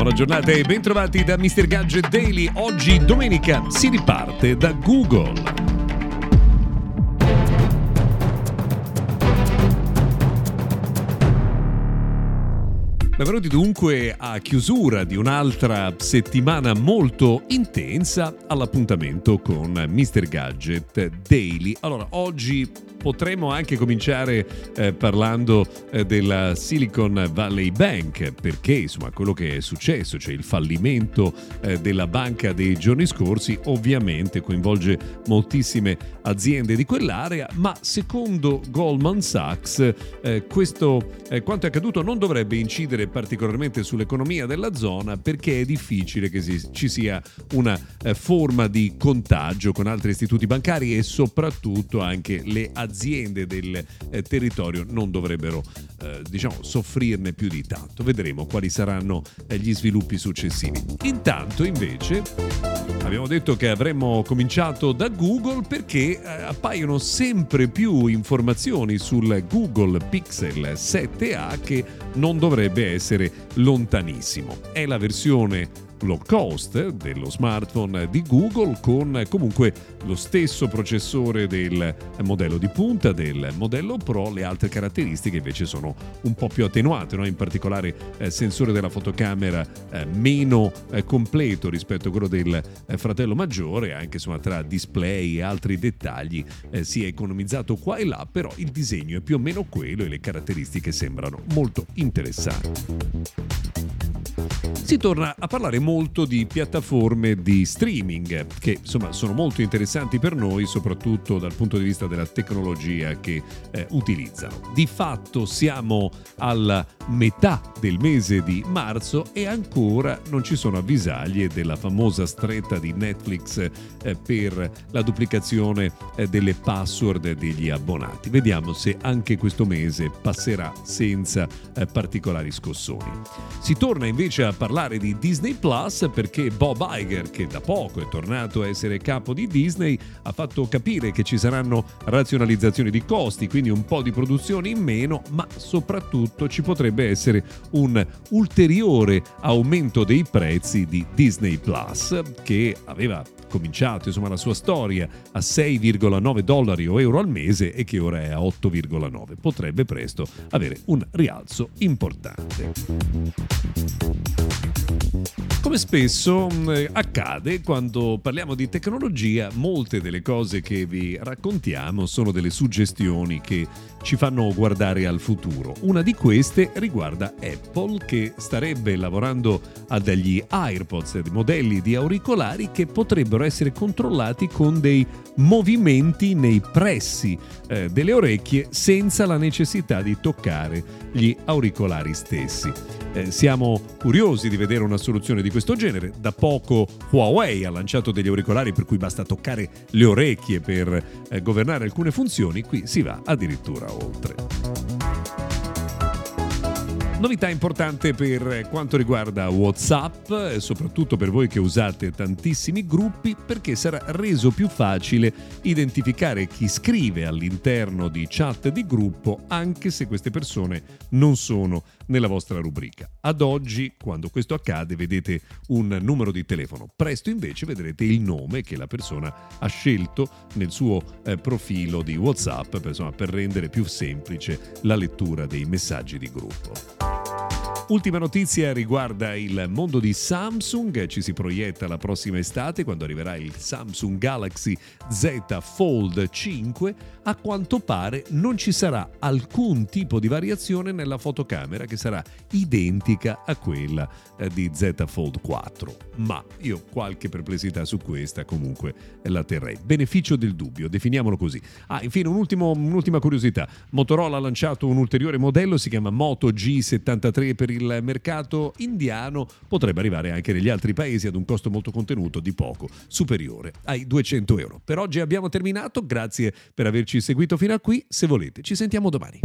Buona giornata e bentrovati da Mr. Gadget Daily. Oggi domenica si riparte da Google. Benvenuti dunque a chiusura di un'altra settimana molto intensa all'appuntamento con Mr. Gadget Daily. Allora, oggi potremmo anche cominciare eh, parlando eh, della Silicon Valley Bank, perché insomma quello che è successo, cioè il fallimento eh, della banca dei giorni scorsi, ovviamente coinvolge moltissime aziende di quell'area, ma secondo Goldman Sachs eh, questo, eh, quanto è accaduto non dovrebbe incidere particolarmente sull'economia della zona perché è difficile che si, ci sia una eh, forma di contagio con altri istituti bancari e soprattutto anche le aziende aziende del eh, territorio non dovrebbero eh, diciamo, soffrirne più di tanto. Vedremo quali saranno eh, gli sviluppi successivi. Intanto invece abbiamo detto che avremmo cominciato da Google perché eh, appaiono sempre più informazioni sul Google Pixel 7a che non dovrebbe essere lontanissimo. È la versione low cost dello smartphone di Google con comunque lo stesso processore del modello di punta del modello Pro, le altre caratteristiche invece sono un po' più attenuate, no? in particolare eh, sensore della fotocamera eh, meno eh, completo rispetto a quello del eh, fratello maggiore, anche insomma, tra display e altri dettagli eh, si è economizzato qua e là, però il disegno è più o meno quello e le caratteristiche sembrano molto interessanti si torna a parlare molto di piattaforme di streaming che insomma sono molto interessanti per noi soprattutto dal punto di vista della tecnologia che eh, utilizzano. Di fatto siamo alla metà del mese di marzo e ancora non ci sono avvisaglie della famosa stretta di Netflix eh, per la duplicazione eh, delle password degli abbonati. Vediamo se anche questo mese passerà senza eh, particolari scossoni. Si torna invece a parlare di Disney Plus perché Bob Iger, che da poco è tornato a essere capo di Disney, ha fatto capire che ci saranno razionalizzazioni di costi, quindi un po' di produzione in meno, ma soprattutto ci potrebbe essere un ulteriore aumento dei prezzi di Disney Plus che aveva cominciato insomma, la sua storia a 6,9 dollari o euro al mese e che ora è a 8,9. Potrebbe presto avere un rialzo importante. Come spesso mm, accade quando parliamo di tecnologia, molte delle cose che vi raccontiamo sono delle suggestioni che ci fanno guardare al futuro. Una di queste riguarda Apple che starebbe lavorando a degli AirPods, modelli di auricolari che potrebbero essere controllati con dei movimenti nei pressi eh, delle orecchie senza la necessità di toccare gli auricolari stessi. Eh, siamo curiosi di vedere una soluzione di questo genere. Da poco Huawei ha lanciato degli auricolari per cui basta toccare le orecchie per eh, governare alcune funzioni, qui si va addirittura oltre. Novità importante per quanto riguarda WhatsApp, soprattutto per voi che usate tantissimi gruppi, perché sarà reso più facile identificare chi scrive all'interno di chat di gruppo, anche se queste persone non sono nella vostra rubrica. Ad oggi, quando questo accade, vedete un numero di telefono. Presto invece vedrete il nome che la persona ha scelto nel suo eh, profilo di WhatsApp per, insomma, per rendere più semplice la lettura dei messaggi di gruppo. Ultima notizia riguarda il mondo di Samsung, ci si proietta la prossima estate quando arriverà il Samsung Galaxy Z Fold 5, a quanto pare non ci sarà alcun tipo di variazione nella fotocamera che sarà identica a quella eh, di Z Fold 4. Ma io qualche perplessità su questa comunque la terrei. Beneficio del dubbio, definiamolo così. Ah, infine un ultimo, un'ultima curiosità. Motorola ha lanciato un ulteriore modello, si chiama Moto G73 per il il mercato indiano potrebbe arrivare anche negli altri paesi ad un costo molto contenuto di poco superiore ai 200 euro. Per oggi abbiamo terminato, grazie per averci seguito fino a qui, se volete ci sentiamo domani.